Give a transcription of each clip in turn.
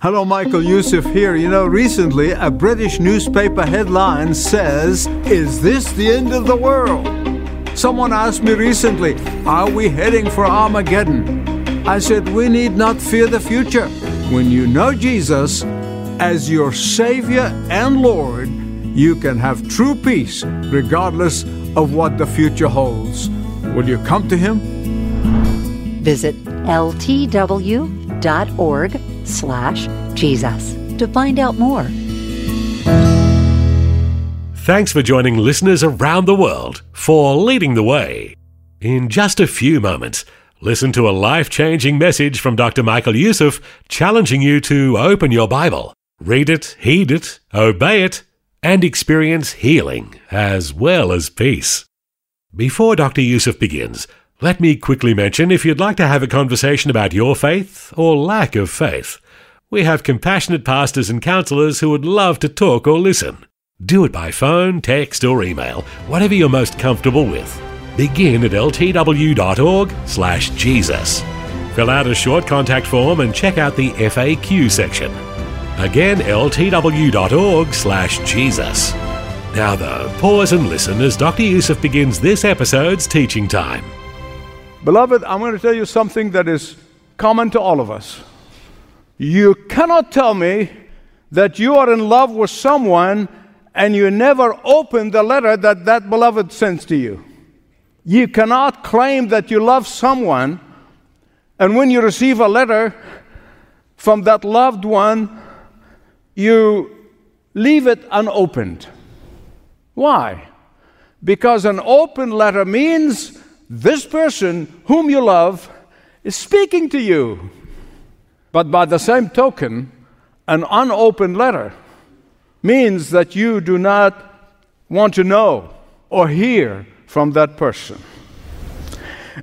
Hello, Michael Youssef here. You know, recently a British newspaper headline says, Is this the end of the world? Someone asked me recently, Are we heading for Armageddon? I said, We need not fear the future. When you know Jesus as your Savior and Lord, you can have true peace regardless of what the future holds. Will you come to Him? Visit ltw.org slash Jesus to find out more. Thanks for joining listeners around the world for Leading the Way. In just a few moments, listen to a life changing message from Dr. Michael Youssef challenging you to open your Bible, read it, heed it, obey it, and experience healing as well as peace. Before Dr. Youssef begins, let me quickly mention if you'd like to have a conversation about your faith or lack of faith. We have compassionate pastors and counselors who would love to talk or listen. Do it by phone, text, or email, whatever you're most comfortable with. Begin at ltw.org/jesus. Fill out a short contact form and check out the FAQ section. Again, ltw.org/jesus. Now though, pause and listen as Dr. Youssef begins this episode's teaching time. Beloved, I'm going to tell you something that is common to all of us. You cannot tell me that you are in love with someone and you never open the letter that that beloved sends to you. You cannot claim that you love someone and when you receive a letter from that loved one, you leave it unopened. Why? Because an open letter means this person whom you love is speaking to you. But by the same token, an unopened letter means that you do not want to know or hear from that person.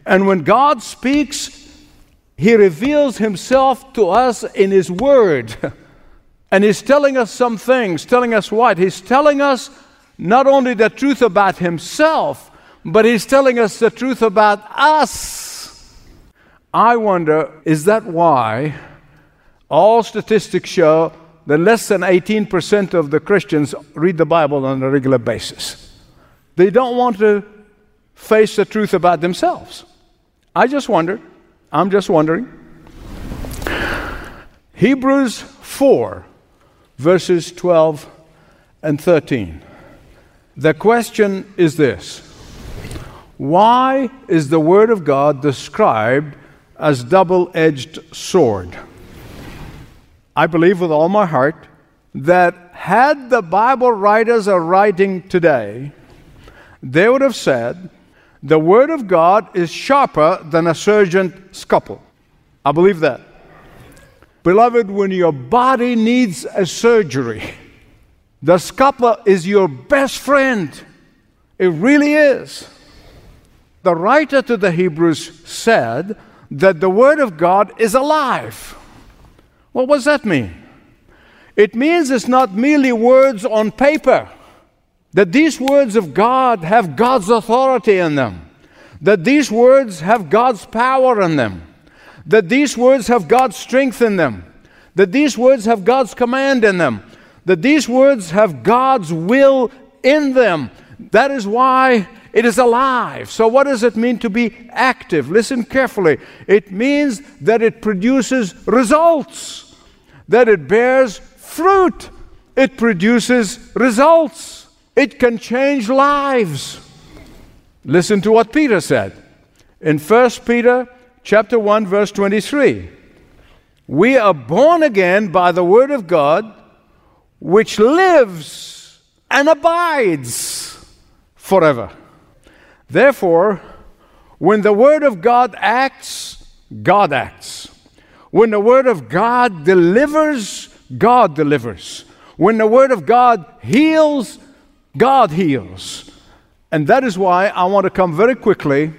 And when God speaks, He reveals Himself to us in His Word. And He's telling us some things, telling us what? He's telling us not only the truth about Himself, but He's telling us the truth about us. I wonder, is that why all statistics show that less than 18% of the Christians read the Bible on a regular basis? They don't want to face the truth about themselves. I just wonder. I'm just wondering. Hebrews 4, verses 12 and 13. The question is this Why is the Word of God described as double edged sword? I believe with all my heart that had the Bible writers are writing today, they would have said, the Word of God is sharper than a surgeon's scalpel. I believe that. Beloved, when your body needs a surgery, the scalpel is your best friend. It really is. The writer to the Hebrews said that the Word of God is alive. Well, what does that mean? It means it's not merely words on paper that these words of God have God's authority in them, that these words have God's power in them, that these words have God's strength in them, that these words have God's command in them, that these words have God's will in them. That is why it is alive. So, what does it mean to be active? Listen carefully. It means that it produces results, that it bears fruit, it produces results. It can change lives. Listen to what Peter said in 1 Peter chapter 1 verse 23. We are born again by the word of God which lives and abides forever. Therefore, when the word of God acts, God acts. When the Word of God delivers, God delivers. When the Word of God heals, God heals. And that is why I want to come very quickly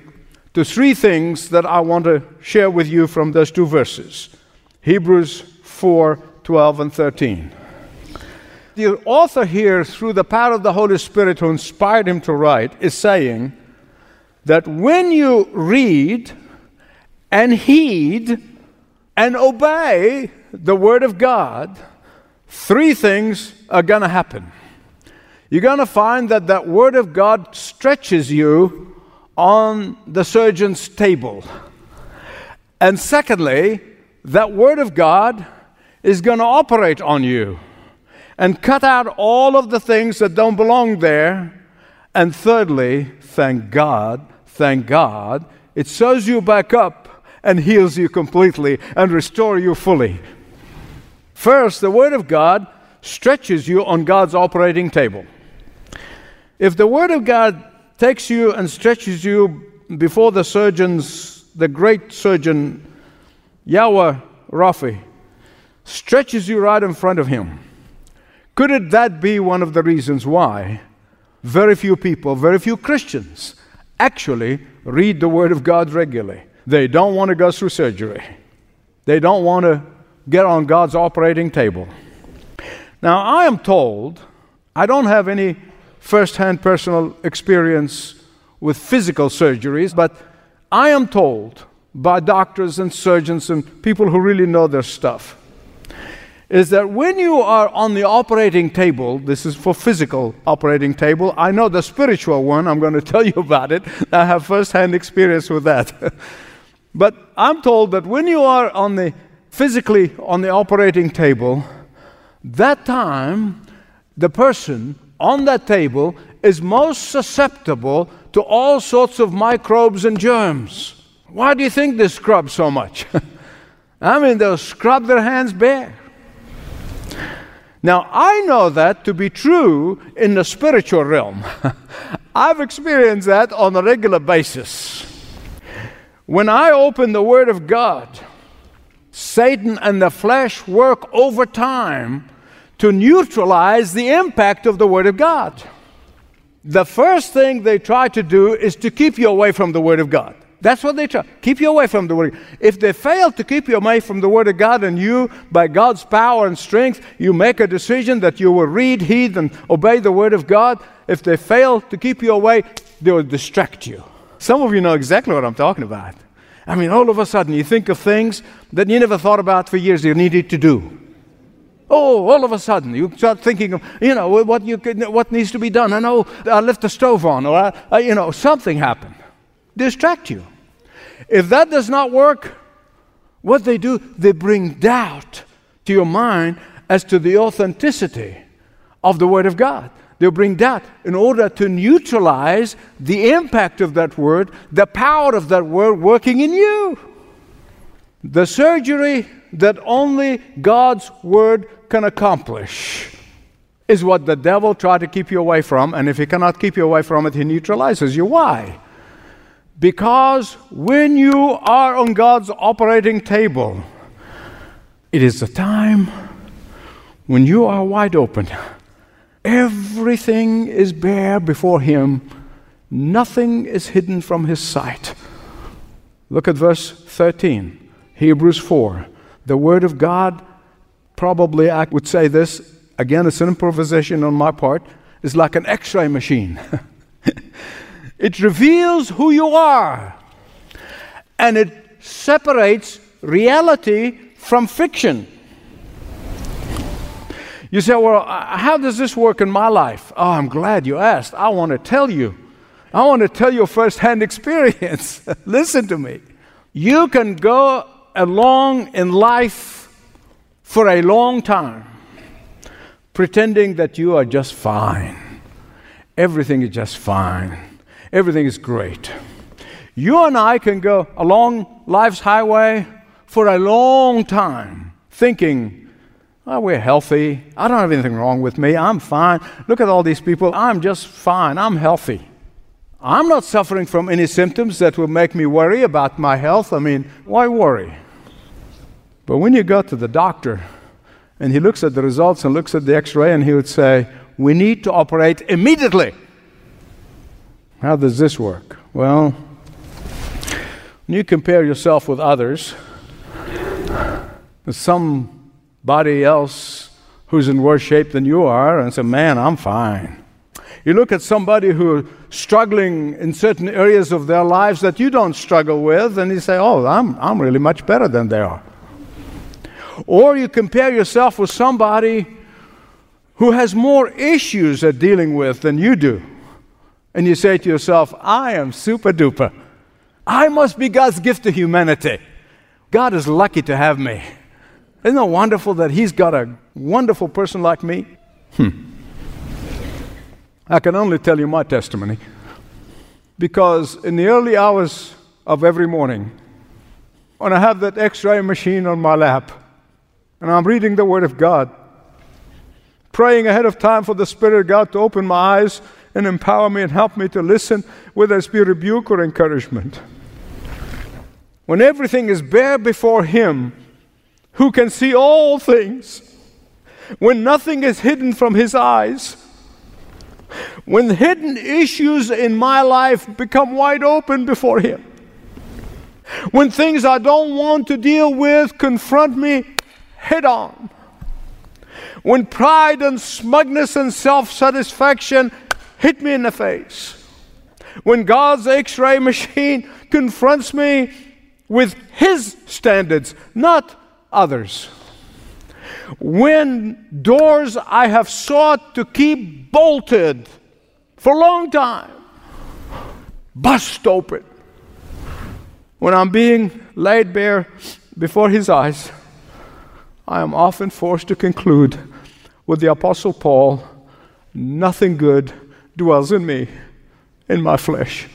to three things that I want to share with you from those two verses Hebrews 4 12 and 13. The author here, through the power of the Holy Spirit who inspired him to write, is saying that when you read and heed and obey the Word of God, three things are going to happen. You're going to find that that Word of God stretches you on the surgeon's table. And secondly, that Word of God is going to operate on you and cut out all of the things that don't belong there. And thirdly, thank God, thank God, it sews you back up and heals you completely and restore you fully. First, the Word of God stretches you on God's operating table. If the Word of God takes you and stretches you before the surgeons, the great surgeon, Yahweh Rapha, stretches you right in front of him. Could it that be one of the reasons why very few people, very few Christians, actually read the Word of God regularly? They don't want to go through surgery. They don't want to get on God's operating table. Now, I am told, I don't have any first hand personal experience with physical surgeries, but I am told by doctors and surgeons and people who really know their stuff is that when you are on the operating table, this is for physical operating table. I know the spiritual one, I'm going to tell you about it. I have first hand experience with that. but I'm told that when you are on the physically on the operating table, that time the person on that table is most susceptible to all sorts of microbes and germs. Why do you think they scrub so much? I mean, they'll scrub their hands bare. Now, I know that to be true in the spiritual realm. I've experienced that on a regular basis. When I open the Word of God, Satan and the flesh work overtime to neutralize the impact of the Word of God. The first thing they try to do is to keep you away from the Word of God. That's what they try. Keep you away from the Word. If they fail to keep you away from the Word of God, and you, by God's power and strength, you make a decision that you will read, heed, and obey the Word of God, if they fail to keep you away, they will distract you. Some of you know exactly what I'm talking about. I mean, all of a sudden, you think of things that you never thought about for years you needed to do. Oh, all of a sudden you start thinking of, you know, what, you what needs to be done. I know I left the stove on, or, I, I, you know, something happened distract you. If that does not work, what they do, they bring doubt to your mind as to the authenticity of the Word of God. They'll bring doubt in order to neutralize the impact of that Word, the power of that Word working in you. The surgery that only God's Word can accomplish is what the devil tried to keep you away from, and if he cannot keep you away from it, he neutralizes you. Why? Because when you are on God's operating table, it is the time when you are wide open. Everything is bare before Him, nothing is hidden from His sight. Look at verse 13, Hebrews 4. The Word of God, probably I would say this, again, it's an improvisation on my part, is like an x ray machine. It reveals who you are. And it separates reality from fiction. You say, well, uh, how does this work in my life? Oh, I'm glad you asked. I want to tell you. I want to tell you firsthand experience. Listen to me. You can go along in life for a long time pretending that you are just fine. Everything is just fine everything is great. You and I can go along life's highway for a long time thinking, oh, we're healthy. I don't have anything wrong with me. I'm fine. Look at all these people. I'm just fine. I'm healthy. I'm not suffering from any symptoms that will make me worry about my health. I mean, why worry? But when you go to the doctor and he looks at the results and looks at the x ray and he would say, We need to operate immediately. How does this work? Well, when you compare yourself with others, somebody else who's in worse shape than you are, and say, Man, I'm fine. You look at somebody who's struggling in certain areas of their lives that you don't struggle with, and you say, Oh, I'm, I'm really much better than they are. Or you compare yourself with somebody who has more issues at dealing with than you do. And you say to yourself, I am super duper. I must be God's gift to humanity. God is lucky to have me. Isn't it wonderful that He's got a wonderful person like me? Hmm. I can only tell you my testimony. Because in the early hours of every morning, when I have that x ray machine on my lap, and I'm reading the Word of God, praying ahead of time for the Spirit of God to open my eyes and empower me and help me to listen, whether it's be rebuke or encouragement. When everything is bare before Him, who can see all things, when nothing is hidden from His eyes, when hidden issues in my life become wide open before Him, when things I don't want to deal with confront me head on. When pride and smugness and self satisfaction hit me in the face. When God's x ray machine confronts me with His standards, not others. When doors I have sought to keep bolted for a long time bust open. When I'm being laid bare before His eyes I am often forced to conclude with the Apostle Paul nothing good dwells in me, in my flesh.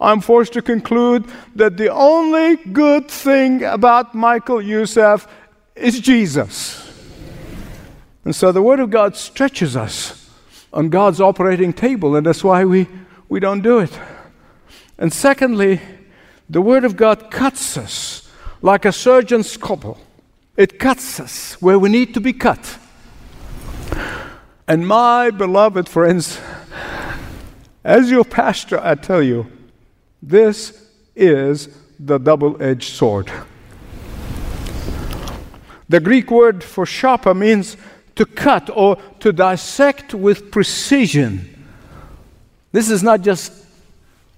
I'm forced to conclude that the only good thing about Michael Youssef is Jesus. And so the Word of God stretches us on God's operating table, and that's why we, we don't do it. And secondly, the Word of God cuts us like a surgeon's scalpel. It cuts us where we need to be cut. And my beloved friends, as your pastor, I tell you, this is the double edged sword. The Greek word for sharper means to cut or to dissect with precision. This is not just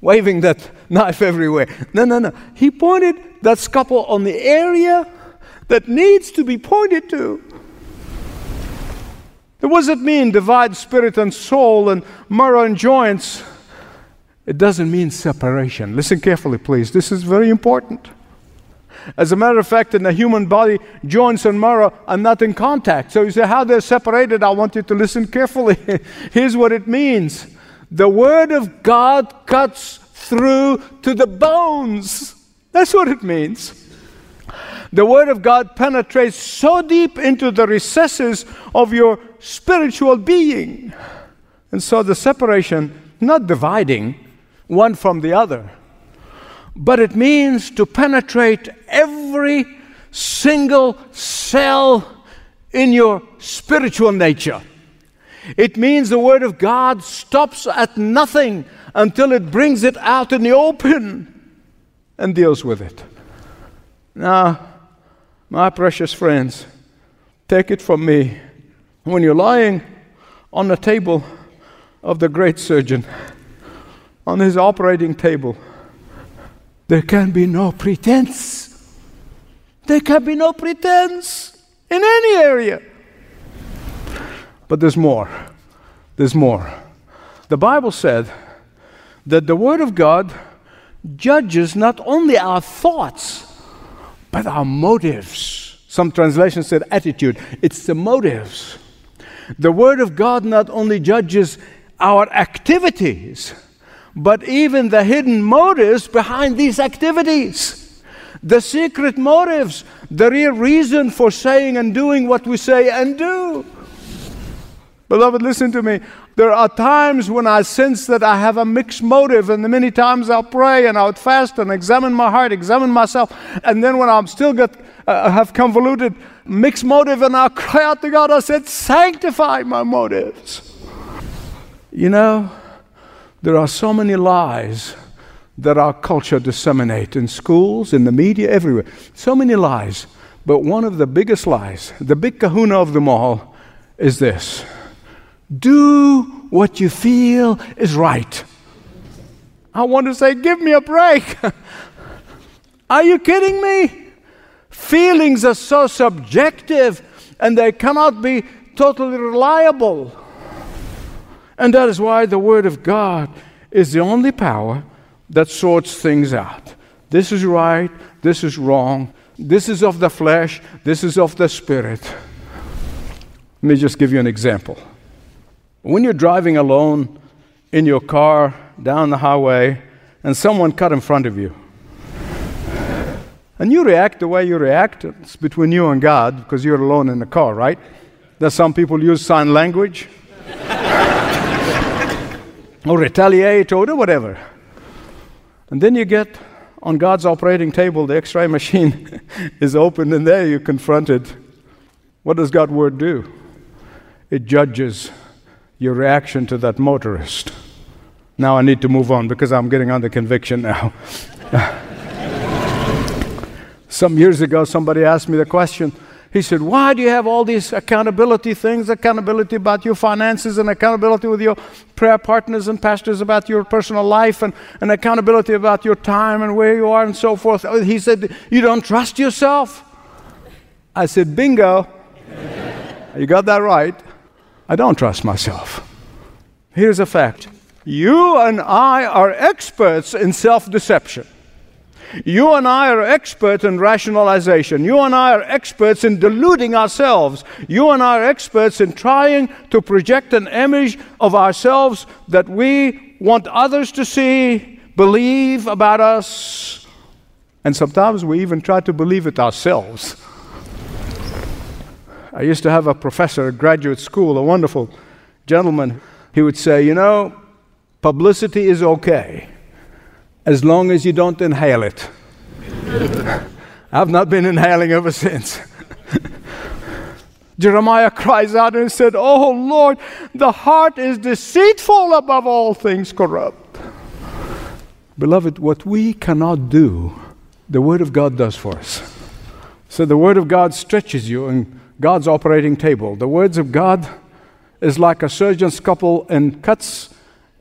waving that knife everywhere. No, no, no. He pointed that scalpel on the area that needs to be pointed to. It mean, divide spirit and soul and marrow and joints? It doesn't mean separation. Listen carefully, please. This is very important. As a matter of fact, in the human body, joints and marrow are not in contact. So you say, how they're separated? I want you to listen carefully. Here's what it means the Word of God cuts through to the bones. That's what it means the Word of God penetrates so deep into the recesses of your spiritual being. And so the separation, not dividing one from the other, but it means to penetrate every single cell in your spiritual nature. It means the Word of God stops at nothing until it brings it out in the open and deals with it. Now, my precious friends, take it from me. When you're lying on the table of the great surgeon, on his operating table, there can be no pretense. There can be no pretense in any area. But there's more. There's more. The Bible said that the Word of God judges not only our thoughts, but our motives. Some translations said attitude. It's the motives. The Word of God not only judges our activities, but even the hidden motives behind these activities. The secret motives, the real reason for saying and doing what we say and do. Beloved, listen to me. There are times when I sense that I have a mixed motive, and many times I'll pray and I'll fast and examine my heart, examine myself. And then when I'm still got uh, have convoluted mixed motive, and I cry out to God. I said, Sanctify my motives. You know, there are so many lies that our culture disseminates in schools, in the media, everywhere. So many lies. But one of the biggest lies, the big kahuna of them all, is this do what you feel is right. I want to say, give me a break. are you kidding me? Feelings are so subjective and they cannot be totally reliable. And that is why the Word of God is the only power that sorts things out. This is right, this is wrong, this is of the flesh, this is of the spirit. Let me just give you an example. When you're driving alone in your car down the highway and someone cut in front of you, and you react the way you react, it's between you and God because you're alone in the car, right? There's some people use sign language or retaliate or whatever. And then you get on God's operating table, the x ray machine is open, and there you're confronted. What does God's word do? It judges your reaction to that motorist. Now I need to move on because I'm getting under conviction now. Some years ago, somebody asked me the question he said, Why do you have all these accountability things? Accountability about your finances, and accountability with your prayer partners and pastors about your personal life, and, and accountability about your time and where you are, and so forth. Oh, he said, You don't trust yourself? I said, Bingo. you got that right. I don't trust myself. Here's a fact you and I are experts in self deception. You and I are experts in rationalization. You and I are experts in deluding ourselves. You and I are experts in trying to project an image of ourselves that we want others to see, believe about us. And sometimes we even try to believe it ourselves. I used to have a professor at graduate school, a wonderful gentleman. He would say, You know, publicity is okay as long as you don't inhale it. I've not been inhaling ever since. Jeremiah cries out and said, Oh Lord, the heart is deceitful above all things corrupt. Beloved, what we cannot do, the Word of God does for us. So the Word of God stretches you in God's operating table. The words of God is like a surgeon's scalpel and cuts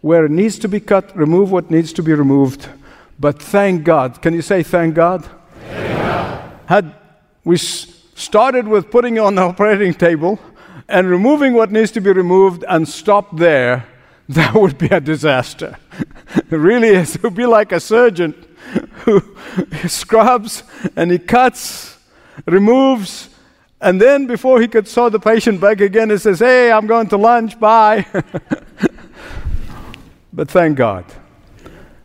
where it needs to be cut, remove what needs to be removed. But thank God. Can you say thank God? Thank God. Had we started with putting on the operating table and removing what needs to be removed and stopped there, that would be a disaster. it really is. It would be like a surgeon who scrubs and he cuts, removes, and then before he could saw the patient back again, he says, Hey, I'm going to lunch, bye. But thank God.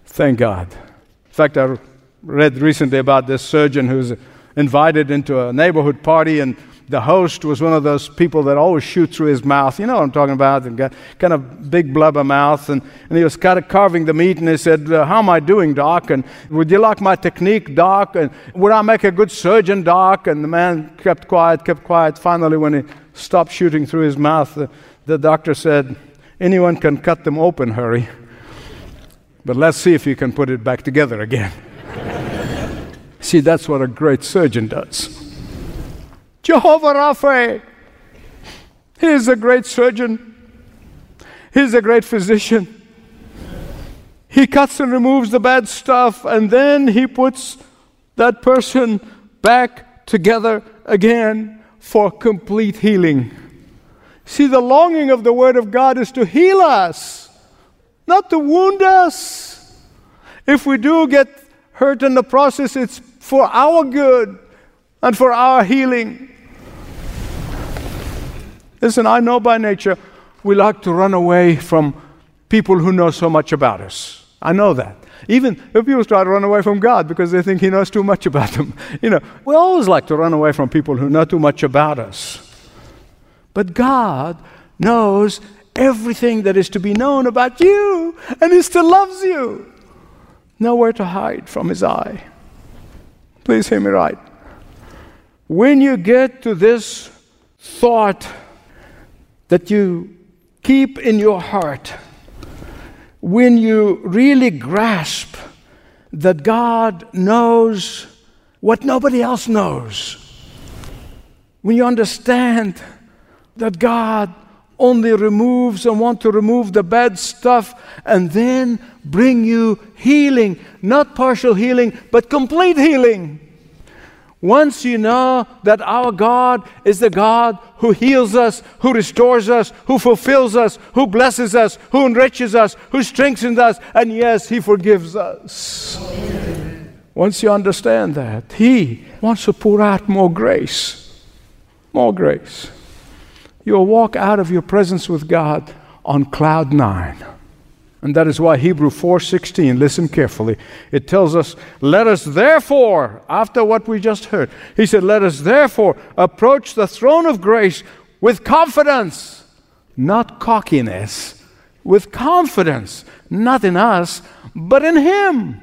Thank God. In fact, I read recently about this surgeon who's invited into a neighborhood party, and the host was one of those people that always shoot through his mouth. You know what I'm talking about? And got kind of big blubber mouth. And, and he was kind of carving the meat, and he said, uh, How am I doing, doc? And would you like my technique, doc? And would I make a good surgeon, doc? And the man kept quiet, kept quiet. Finally, when he stopped shooting through his mouth, the, the doctor said, Anyone can cut them open, hurry. But let's see if you can put it back together again. see, that's what a great surgeon does. Jehovah Rapha, He is a great surgeon. He is a great physician. He cuts and removes the bad stuff, and then he puts that person back together again for complete healing. See, the longing of the Word of God is to heal us not to wound us. If we do get hurt in the process, it's for our good and for our healing. Listen, I know by nature we like to run away from people who know so much about us. I know that. Even if people try to run away from God because they think He knows too much about them. You know, we always like to run away from people who know too much about us. But God knows everything that is to be known about you, and He still loves you. Nowhere to hide from His eye. Please hear me right. When you get to this thought that you keep in your heart, when you really grasp that God knows what nobody else knows, when you understand that God only removes and want to remove the bad stuff and then bring you healing, not partial healing, but complete healing. Once you know that our God is the God who heals us, who restores us, who fulfills us, who blesses us, who enriches us, who strengthens us, and yes, He forgives us. Once you understand that, He wants to pour out more grace. More grace. You'll walk out of your presence with God on cloud nine. And that is why Hebrew 4:16, listen carefully. It tells us, "Let us therefore, after what we just heard, he said, "Let us therefore approach the throne of grace with confidence, not cockiness, with confidence, not in us, but in him,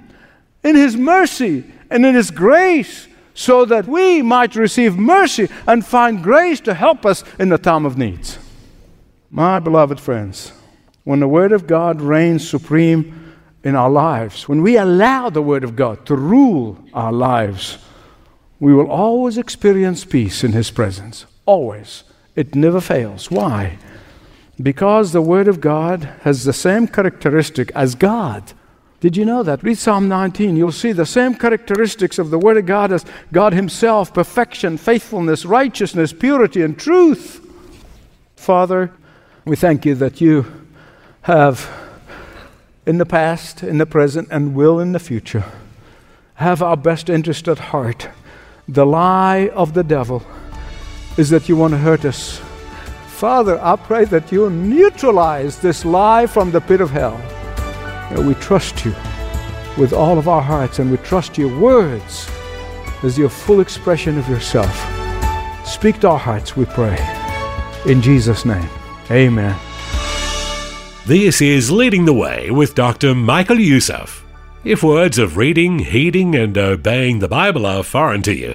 in his mercy and in his grace." So that we might receive mercy and find grace to help us in the time of needs. My beloved friends, when the Word of God reigns supreme in our lives, when we allow the Word of God to rule our lives, we will always experience peace in His presence. Always. It never fails. Why? Because the Word of God has the same characteristic as God. Did you know that? Read Psalm 19. You'll see the same characteristics of the Word of God as God Himself perfection, faithfulness, righteousness, purity, and truth. Father, we thank you that you have in the past, in the present, and will in the future have our best interest at heart. The lie of the devil is that you want to hurt us. Father, I pray that you neutralize this lie from the pit of hell. We trust you with all of our hearts, and we trust your words as your full expression of yourself. Speak to our hearts, we pray. In Jesus' name, amen. This is Leading the Way with Dr. Michael Youssef. If words of reading, heeding, and obeying the Bible are foreign to you,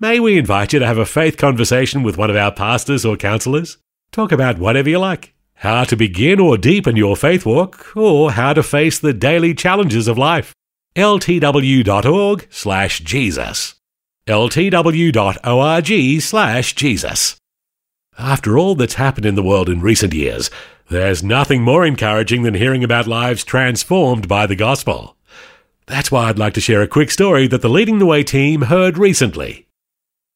may we invite you to have a faith conversation with one of our pastors or counselors? Talk about whatever you like. How to begin or deepen your faith walk, or how to face the daily challenges of life. ltw.org slash Jesus. ltw.org slash Jesus. After all that's happened in the world in recent years, there's nothing more encouraging than hearing about lives transformed by the gospel. That's why I'd like to share a quick story that the Leading the Way team heard recently.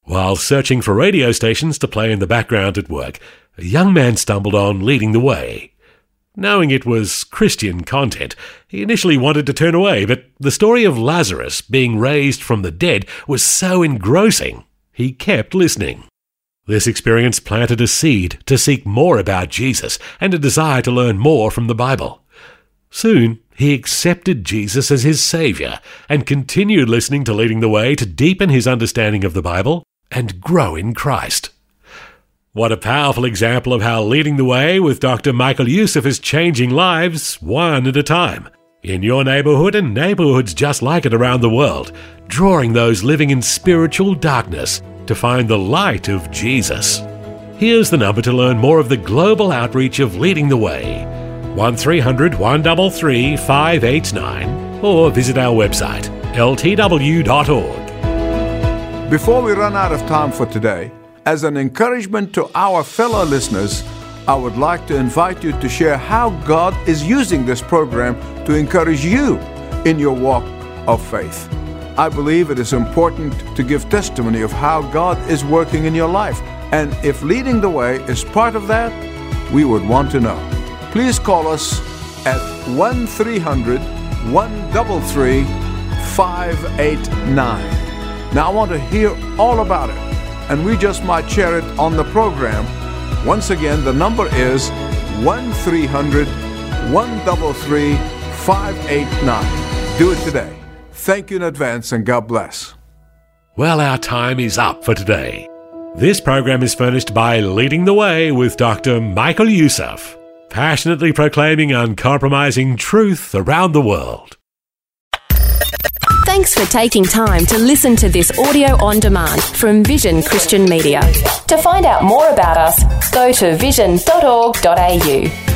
While searching for radio stations to play in the background at work, a young man stumbled on Leading the Way. Knowing it was Christian content, he initially wanted to turn away, but the story of Lazarus being raised from the dead was so engrossing, he kept listening. This experience planted a seed to seek more about Jesus and a desire to learn more from the Bible. Soon, he accepted Jesus as his Savior and continued listening to Leading the Way to deepen his understanding of the Bible and grow in Christ. What a powerful example of how Leading the Way with Dr. Michael Youssef is changing lives one at a time. In your neighborhood and neighborhoods just like it around the world, drawing those living in spiritual darkness to find the light of Jesus. Here's the number to learn more of the global outreach of Leading the Way 1300 133 589 or visit our website ltw.org. Before we run out of time for today, as an encouragement to our fellow listeners, I would like to invite you to share how God is using this program to encourage you in your walk of faith. I believe it is important to give testimony of how God is working in your life. And if leading the way is part of that, we would want to know. Please call us at 1 300 133 589. Now, I want to hear all about it, and we just might share it on the program. Once again, the number is 1 300 133 589. Do it today. Thank you in advance and God bless. Well, our time is up for today. This program is furnished by Leading the Way with Dr. Michael Youssef, passionately proclaiming uncompromising truth around the world. Thanks for taking time to listen to this audio on demand from Vision Christian Media. To find out more about us, go to vision.org.au.